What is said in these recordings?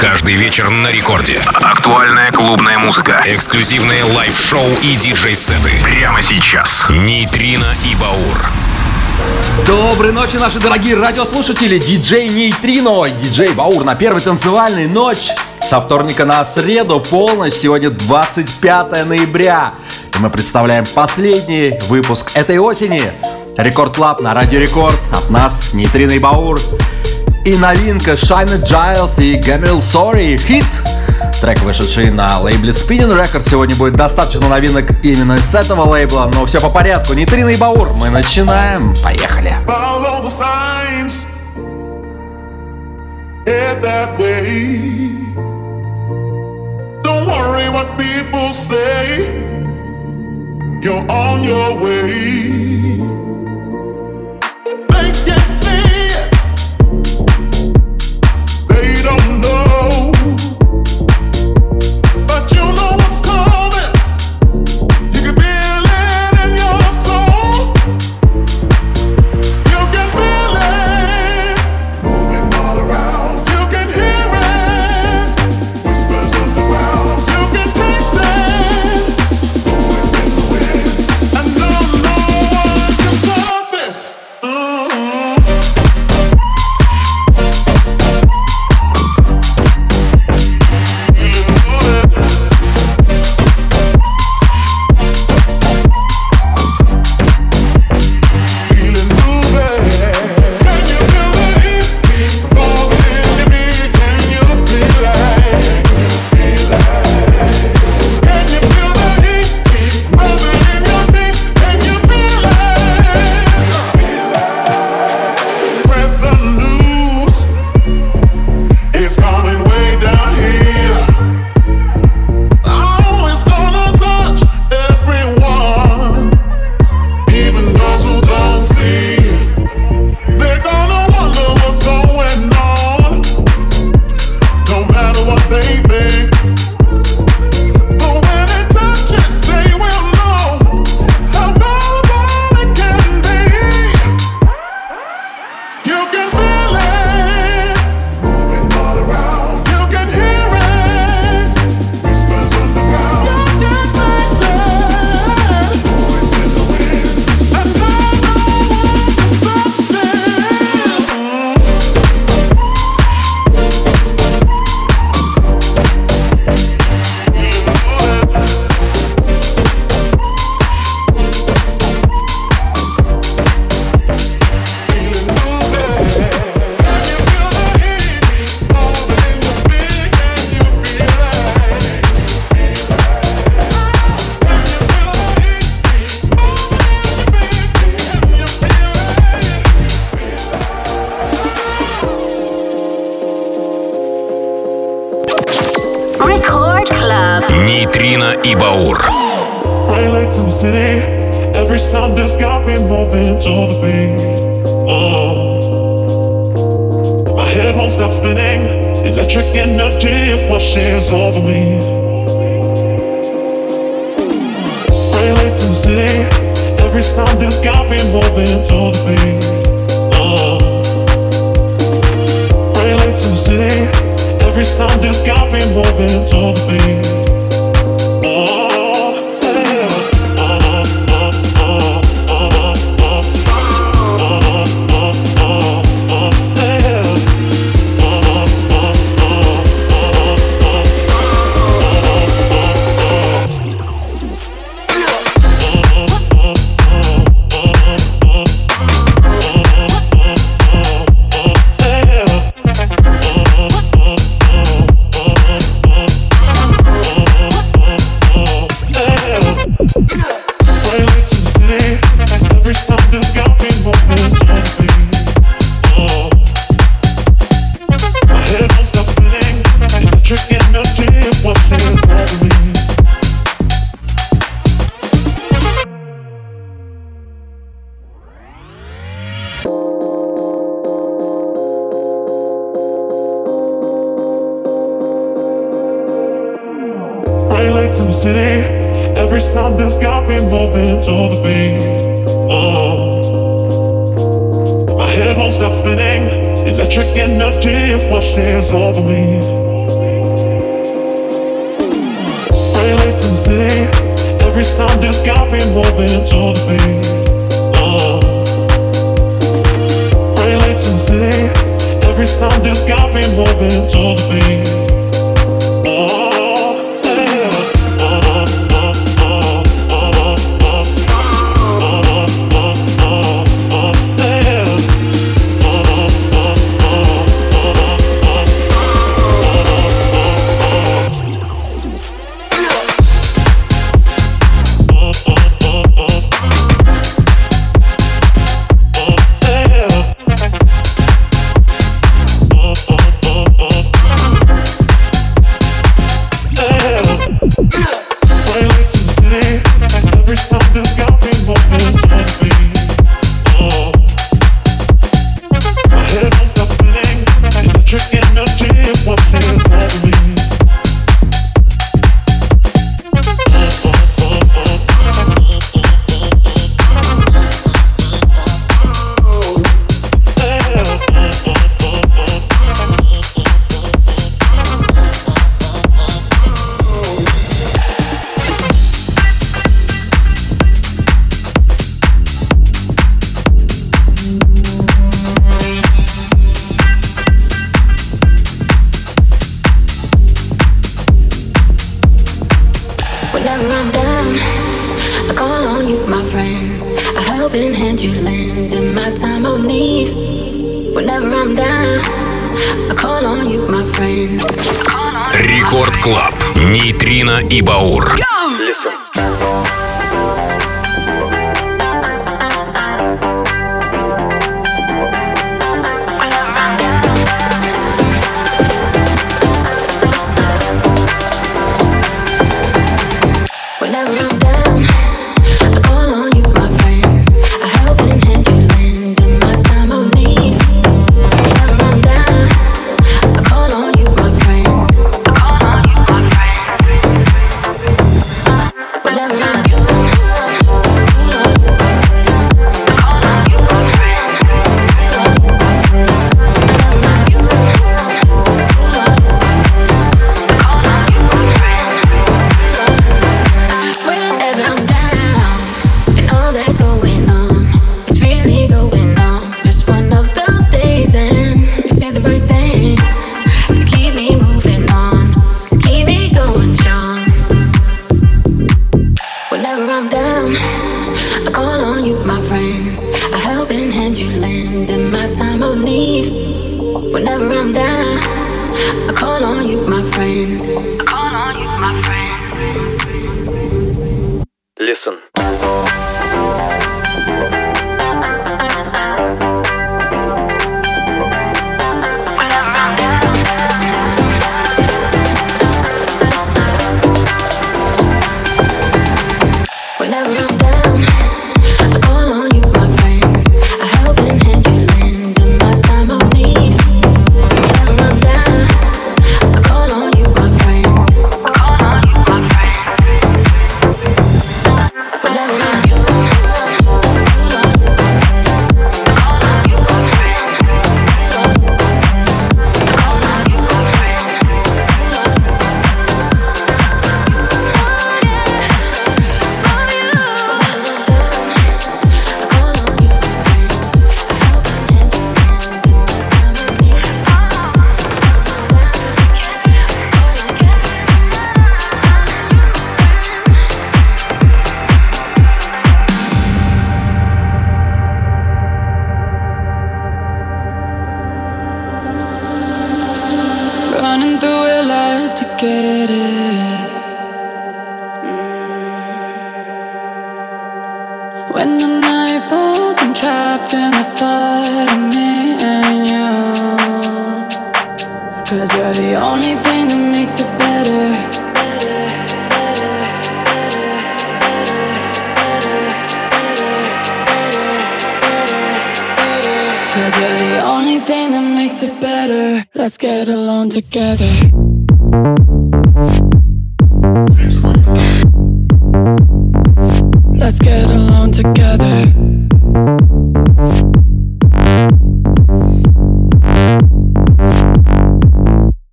Каждый вечер на рекорде. Актуальная клубная музыка. Эксклюзивные лайв-шоу и диджей-сеты. Прямо сейчас. Нейтрино и Баур. Доброй ночи, наши дорогие радиослушатели! Диджей Нейтрино и диджей Баур на первой танцевальной ночь. Со вторника на среду полночь, сегодня 25 ноября. И мы представляем последний выпуск этой осени. Рекорд Клаб на Радио Рекорд. От нас Нейтрино и Баур и новинка Shine Giles и Gabriel Sorry Hit. Трек, вышедший на лейбле Spinning Record. Сегодня будет достаточно новинок именно с этого лейбла, но все по порядку. Нитрина и Баур, мы начинаем. Поехали. You're on your way.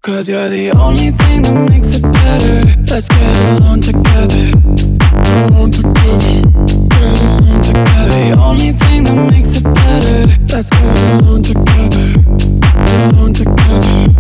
Cause you're the only thing that makes it better. Let's get along together. Alone together. Get along together. The only thing that makes it better. Let's get along together. Get along Let's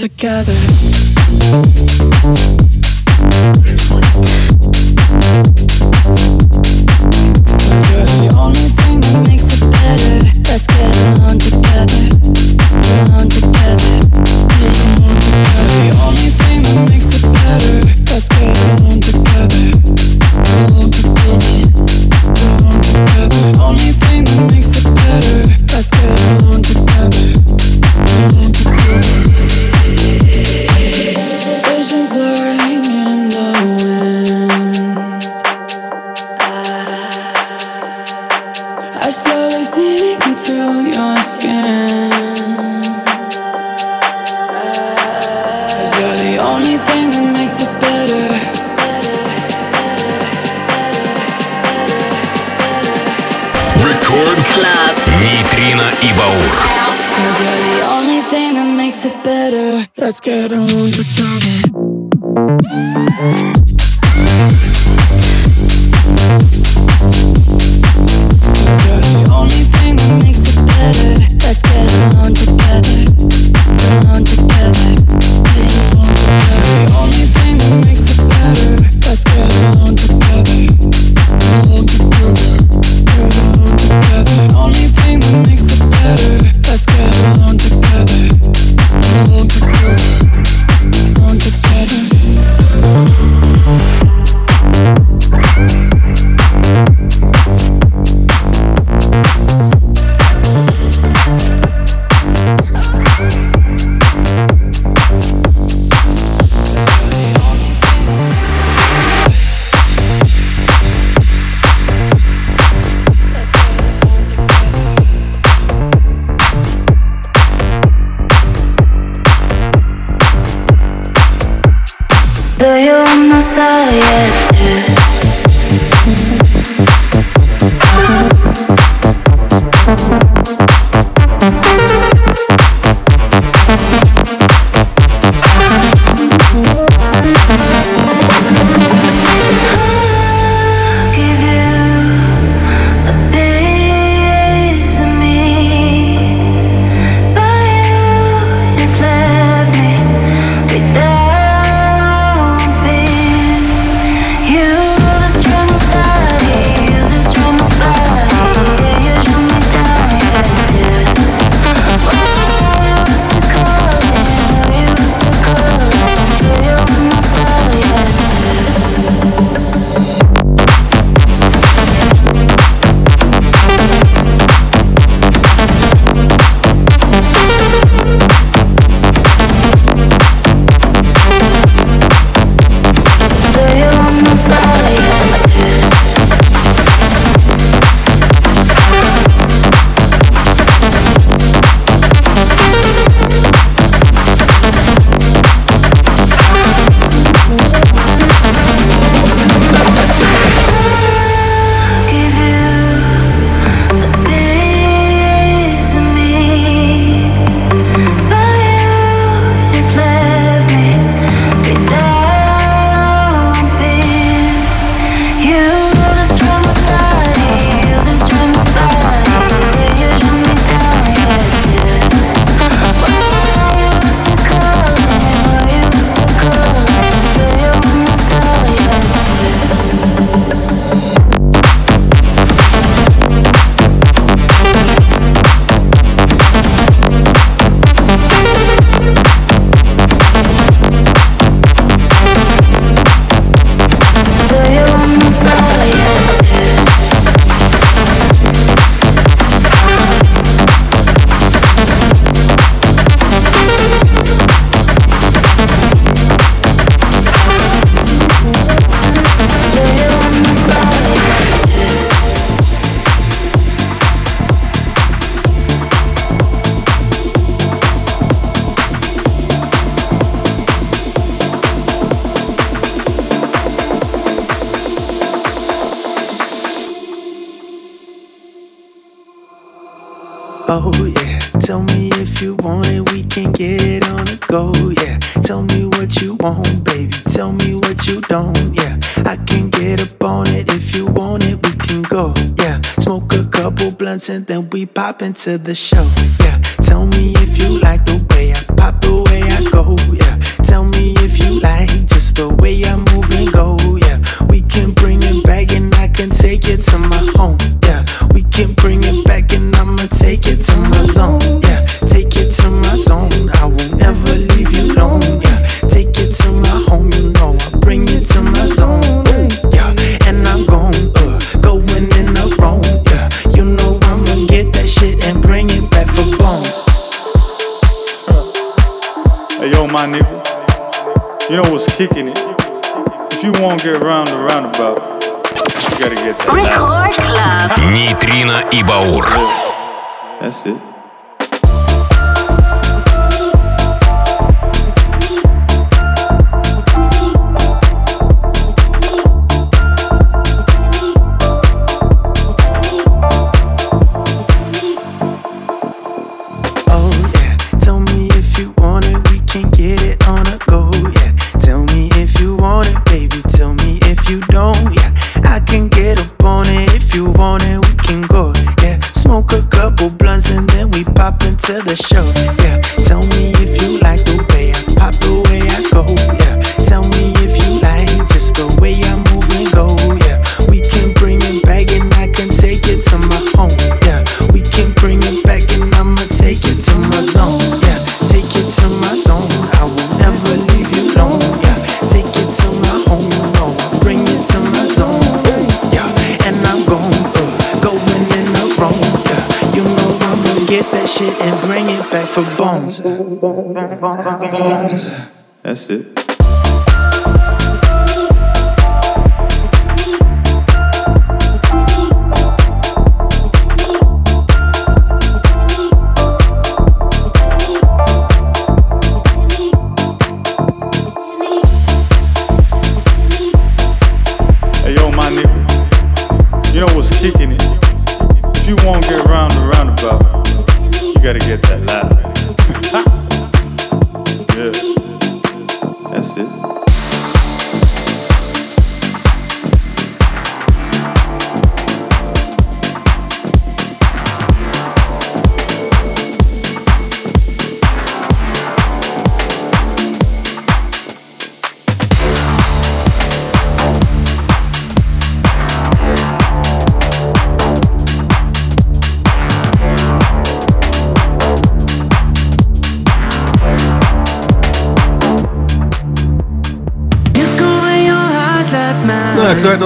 together. into the show. и Баур. That's it. bones. bones. That's it.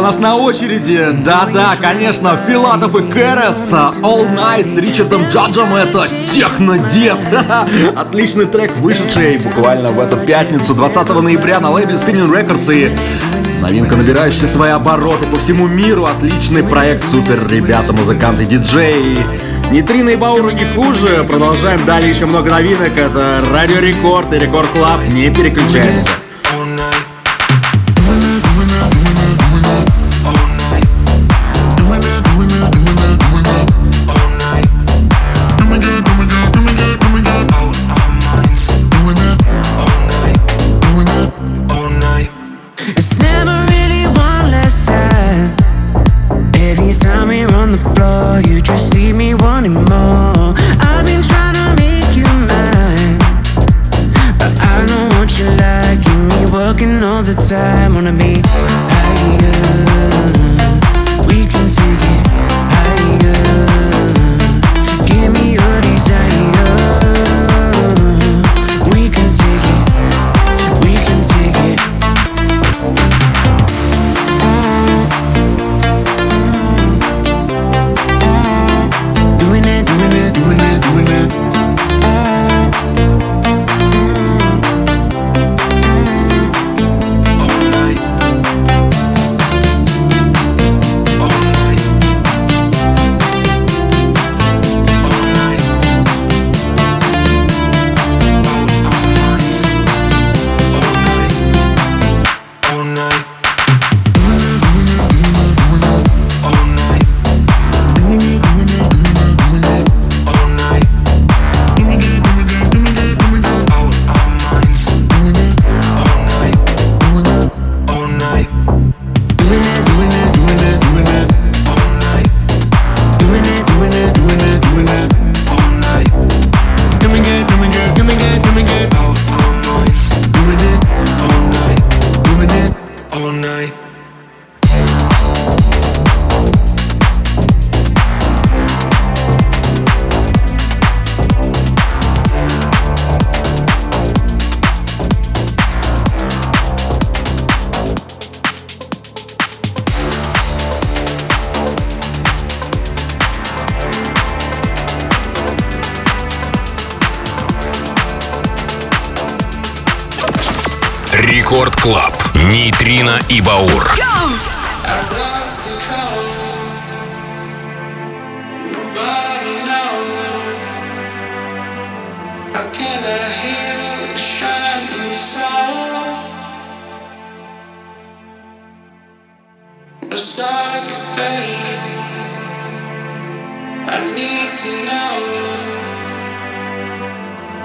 нас на очереди. Да-да, конечно, Филатов и Карас, э, All Night с Ричардом Джаджем, это технодед. Отличный трек, вышедший буквально в эту пятницу, 20 ноября на лейбле Spinnin' Records и Новинка, набирающая свои обороты по всему миру. Отличный проект, супер ребята, музыканты, диджеи. Нейтрино и Баур не хуже. Продолжаем далее еще много новинок. Это Радио Рекорд и Рекорд Клаб. Не переключайтесь.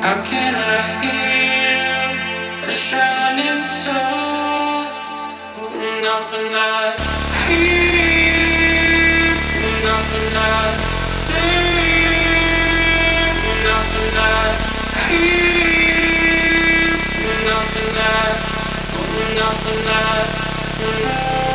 How can I hear a shining soul? Nothing. I nothing. I nothing. Hear, nothing. I, nothing Nothing.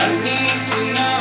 I need to know.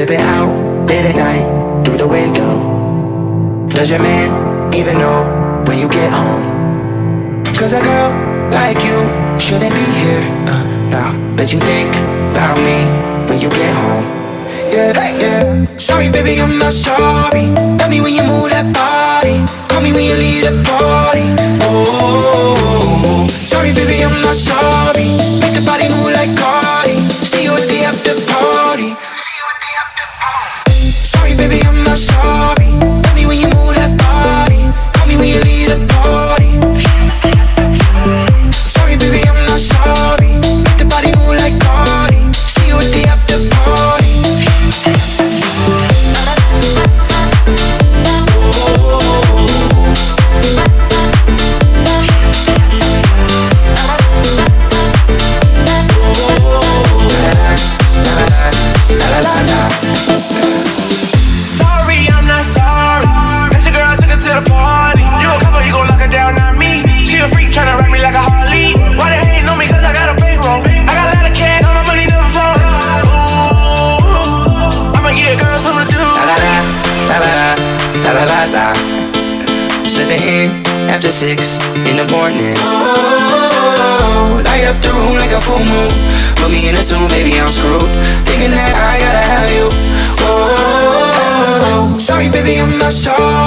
Sipping out late at night through the window. Does your man even know when you get home? Cause a girl like you shouldn't be here. Uh, now, bet you think about me when you get home. Yeah, yeah. Sorry, baby, I'm not sorry. Tell me when you move that body. Call me when you leave the party. Oh, oh, oh, sorry, baby, I'm not sorry. Make the body move like Cardi. See you at the after party. I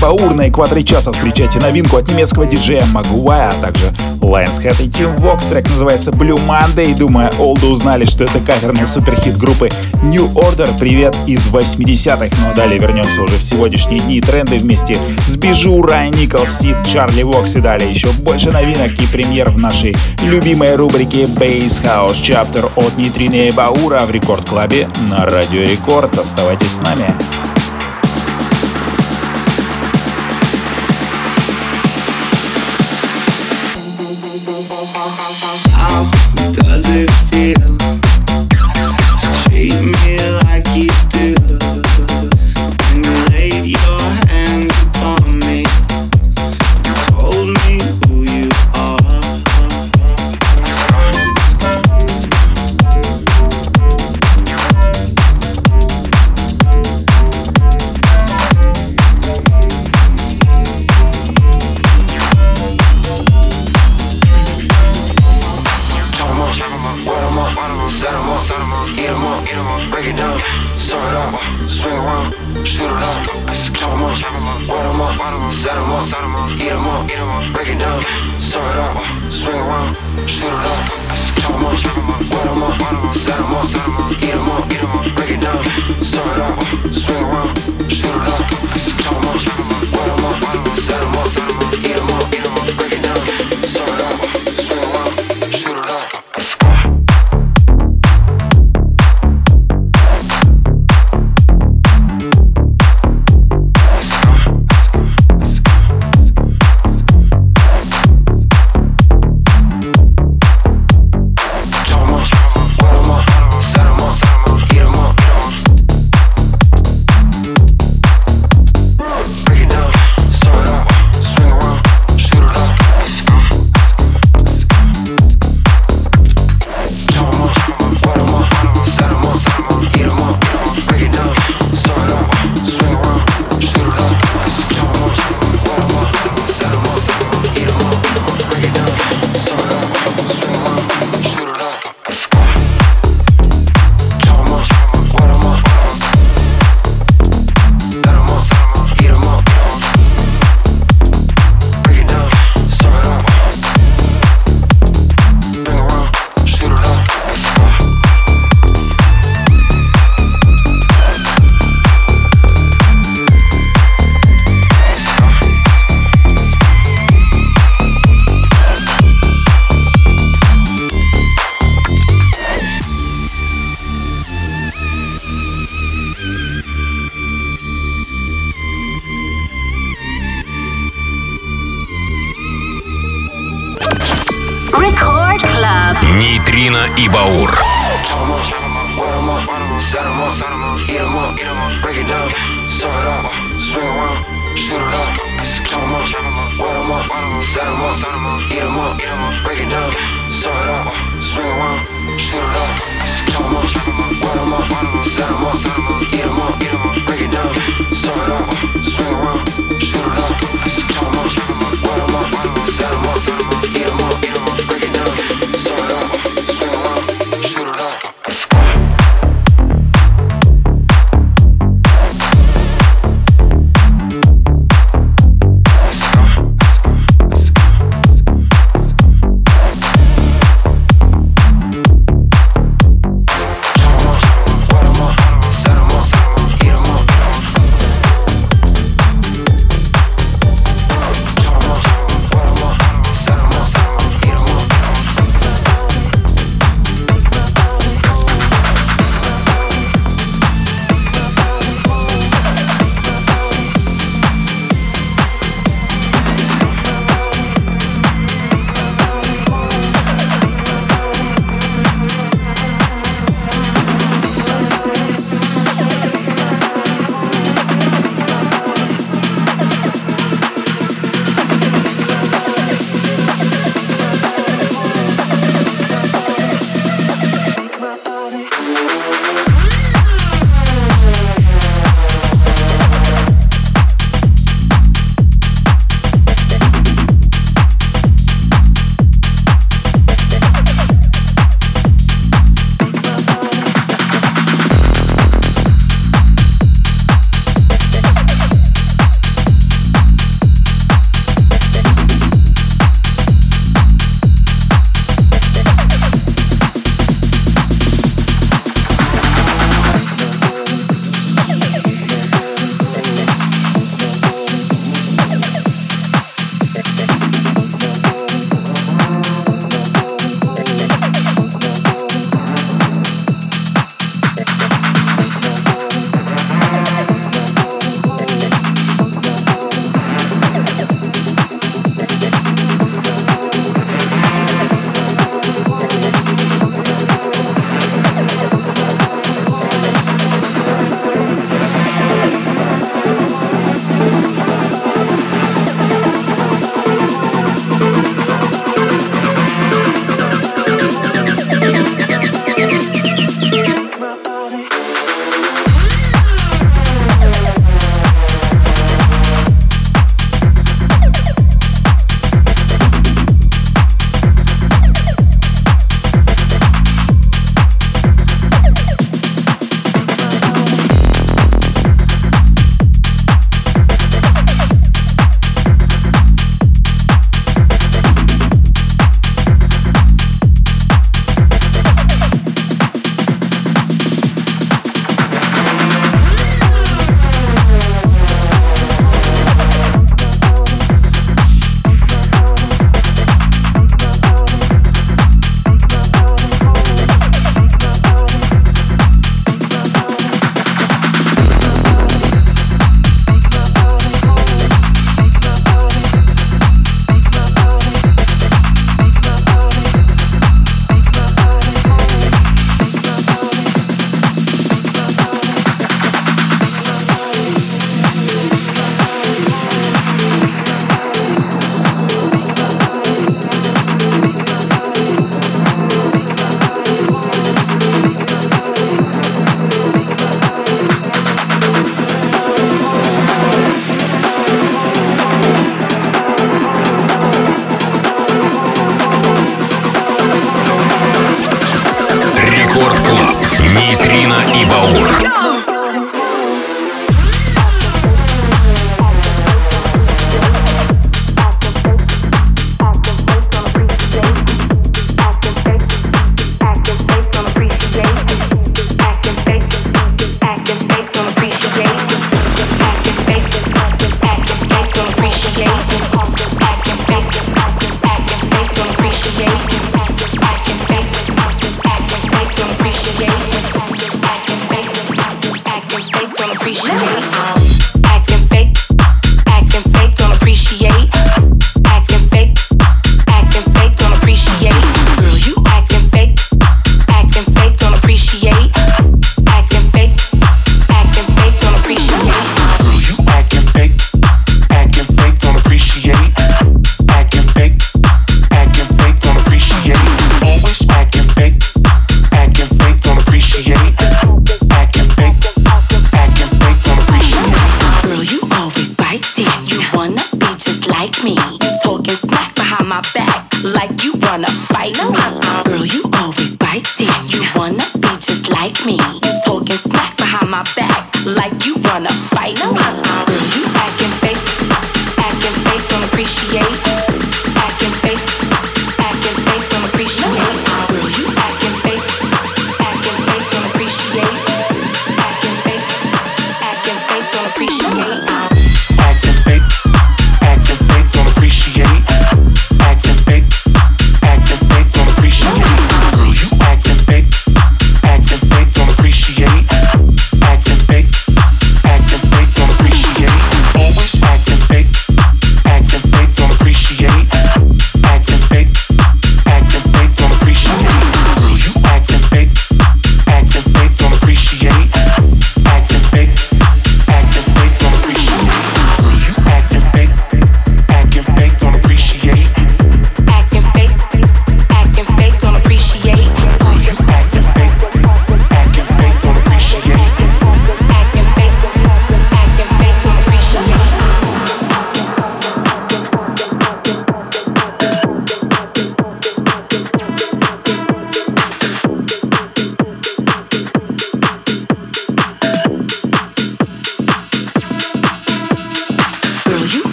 Баур. На экваторе часа встречайте новинку от немецкого диджея Могуая, а также Lions Head и Team Vox. Трек называется Blue Monday. Думаю, олды узнали, что это каверный суперхит группы New Order. Привет из 80-х. Ну а далее вернемся уже в сегодняшние дни тренды вместе с Bijou, Райан Николс, Сид, Чарли Вокс и далее еще больше новинок и премьер в нашей любимой рубрике Bass House Chapter от Нейтрино и Баура в Рекорд Клабе на Радио Рекорд. Оставайтесь с нами. Set 'em up, eat 'em up, break it down, serve it up, swing around, shoot it up. Chop 'em up, wet 'em up, set 'em up, eat eat 'em up, break it down, serve it up, swing around, shoot it up. Chop 'em up, wet 'em up, set 'em up, eat 'em up, shoot it up. Chop 'em up, wet 'em up, set 'em up, eat 'em up, break it down, serve it up, swing around, shoot it up. Chop 'em up, wet 'em up, set 'em up, eat 'em up, break it down, serve it up, swing around, shoot it up. Chop 'em up, wet 'em up, set 'em up, eat 'em up,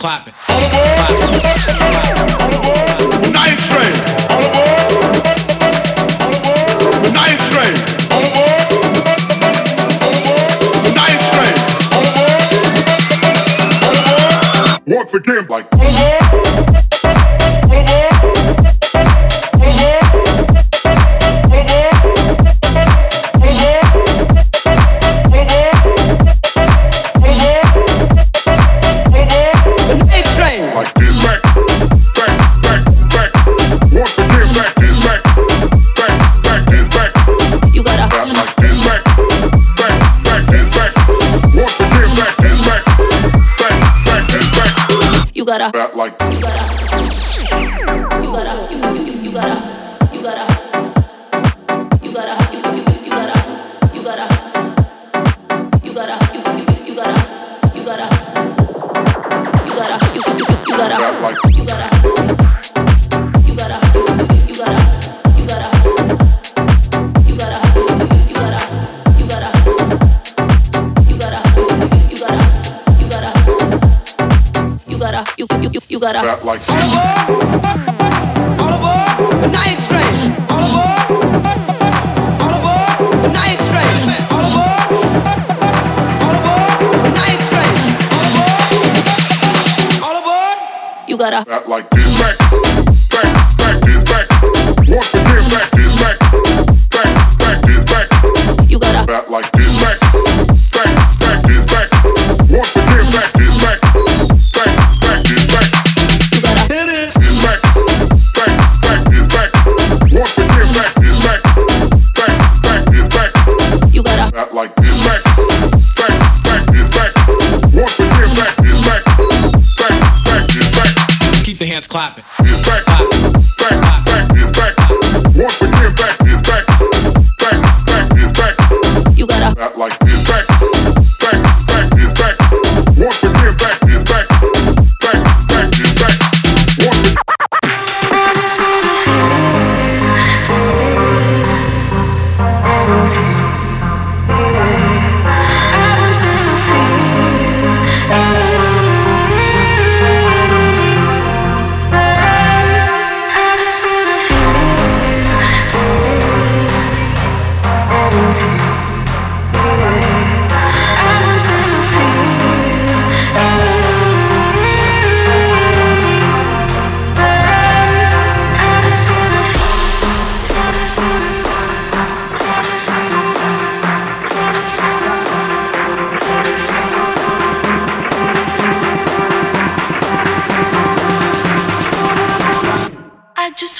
clapping. gotta. That, like You gotta Rap like this. all aboard night train. All aboard, all aboard night train. All aboard, all aboard night train. All aboard, all aboard. You gotta Rap like this.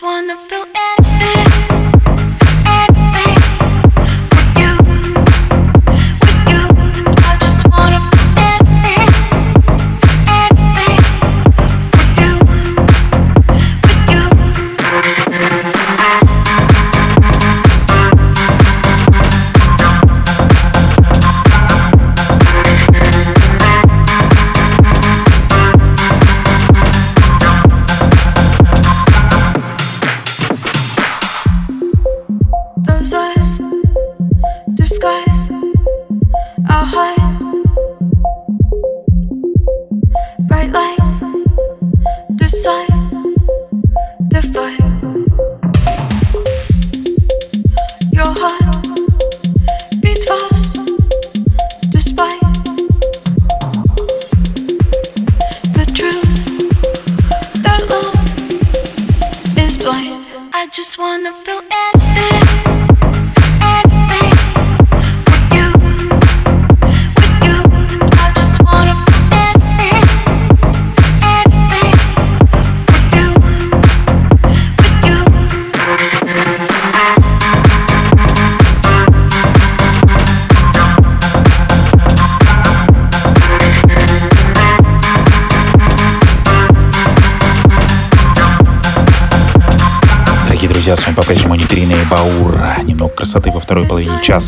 Wanna feel anything,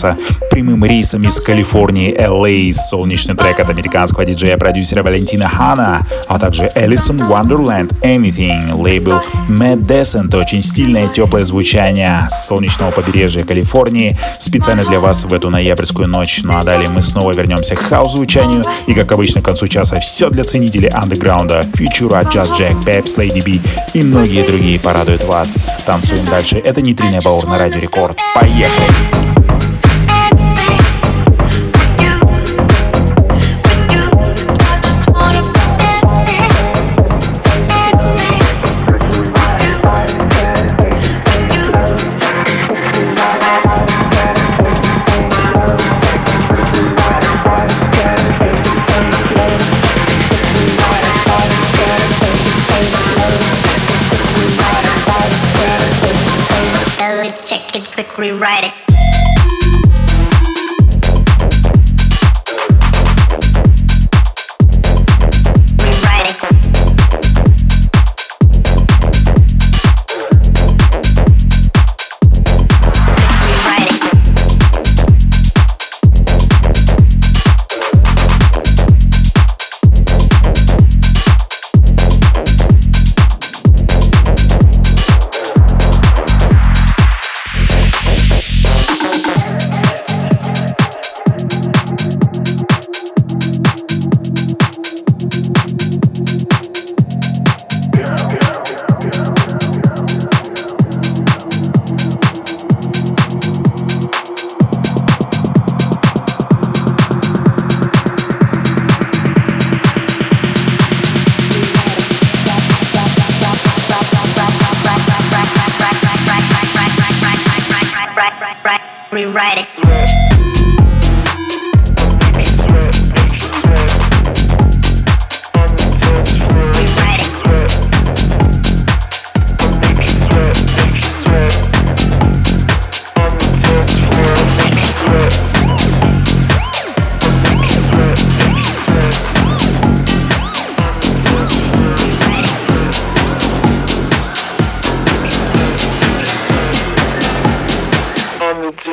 часа. Прямым рейсом из Калифорнии, LA, солнечный трек от американского диджея-продюсера Валентина Хана, а также Элисон Wonderland Anything, лейбл Mad Descent. Очень стильное, теплое звучание солнечного побережья Калифорнии. Специально для вас в эту ноябрьскую ночь. Ну а далее мы снова вернемся к хаус-звучанию. И, как обычно, к концу часа все для ценителей андеграунда. Фьючура, Джаз Джек, Пепс, Лейди Би и многие другие порадуют вас. Танцуем дальше. Это Нитрина Баур на Радио Рекорд. Поехали!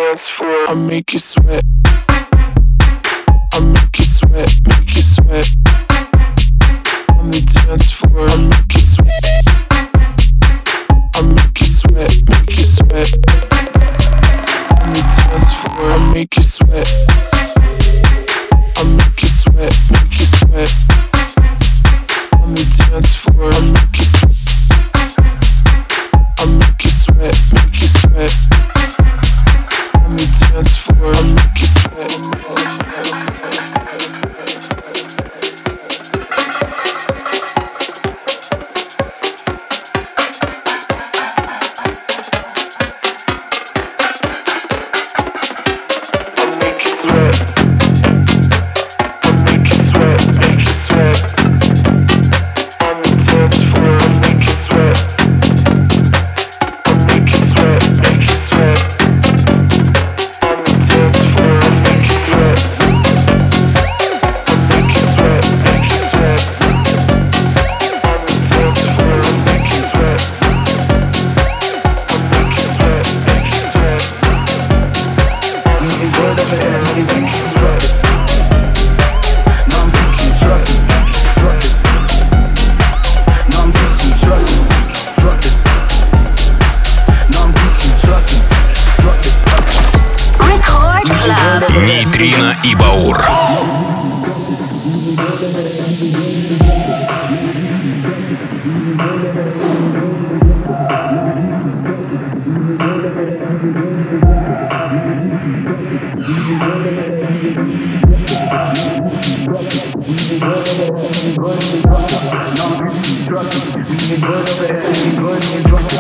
dance floor. I make you sweat. I. On the dance floor, I make you sweat. I make you sweat, make you sweat. On the dance floor, I make you sweat. I make you sweat, make you sweat. On the dance floor, I make you sweat. I make you sweat, make you sweat dance for a lucky make. Drop it, we ain't good over here, we ain't good, drunk.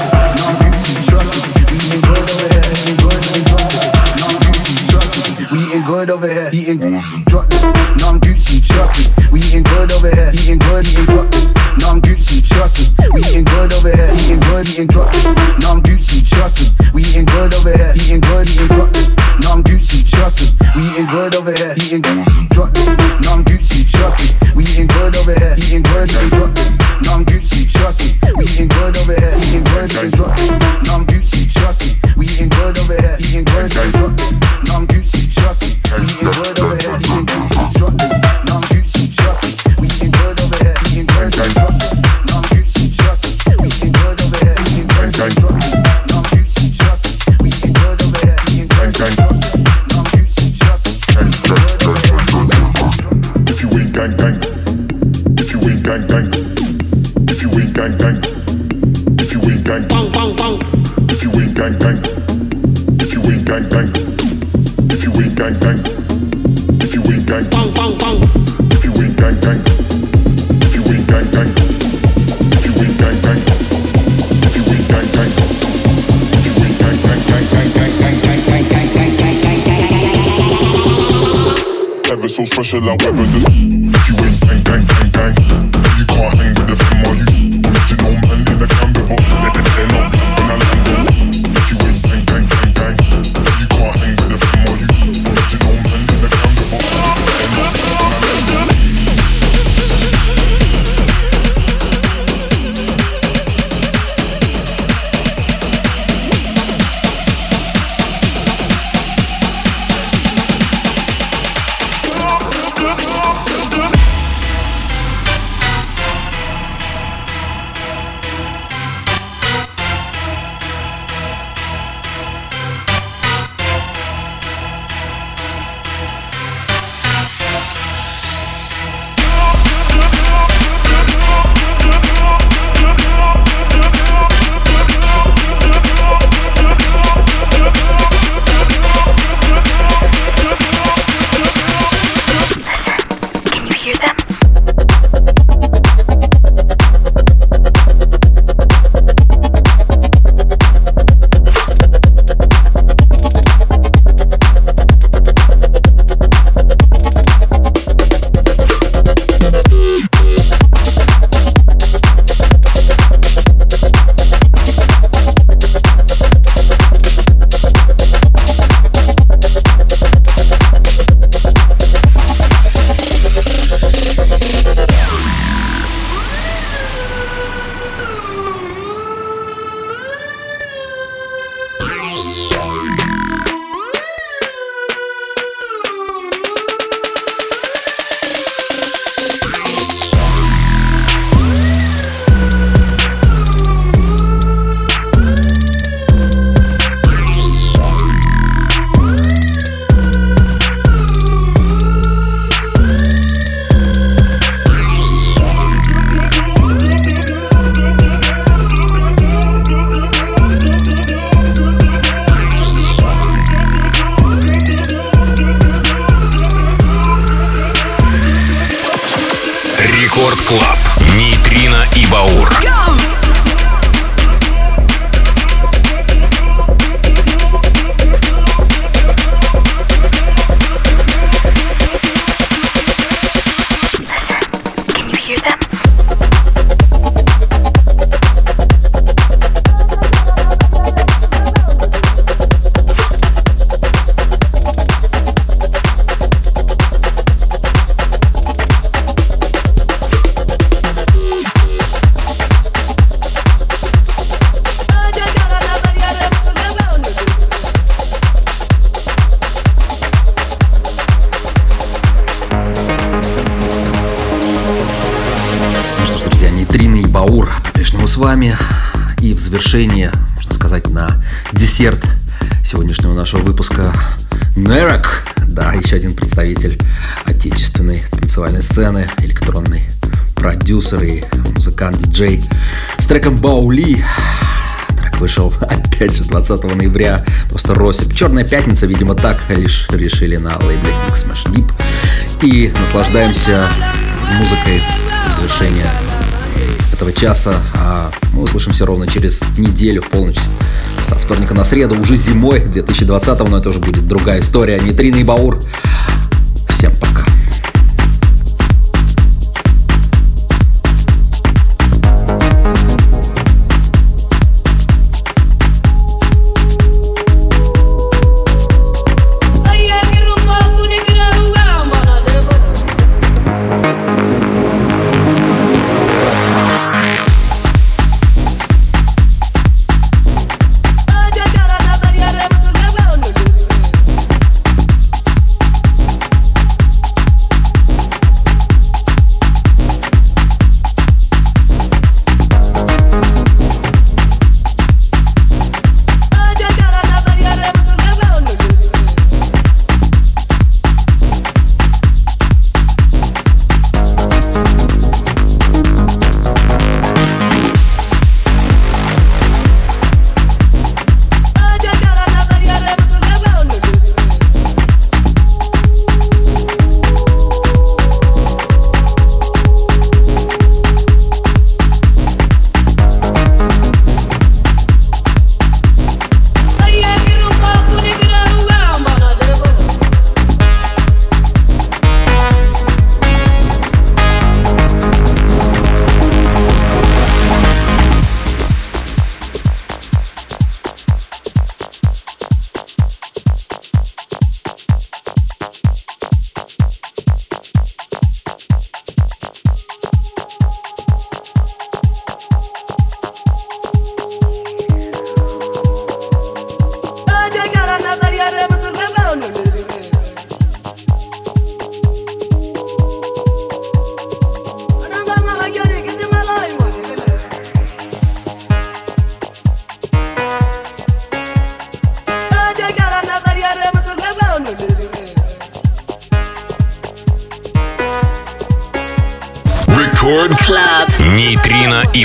Завершение, можно сказать, на десерт сегодняшнего нашего выпуска Нерок. Да, еще один представитель отечественной танцевальной сцены, электронный продюсер и музыкант-диджей с треком Баули. Трек вышел, опять же, 20 ноября. Просто Росип. Черная пятница, видимо, так лишь решили на лейбле Mix Smash Deep. И наслаждаемся музыкой в завершение этого часа. А мы услышимся ровно через неделю в полночь. Со вторника на среду, уже зимой 2020 но это уже будет другая история. Нейтрино и Баур.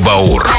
Баур. House.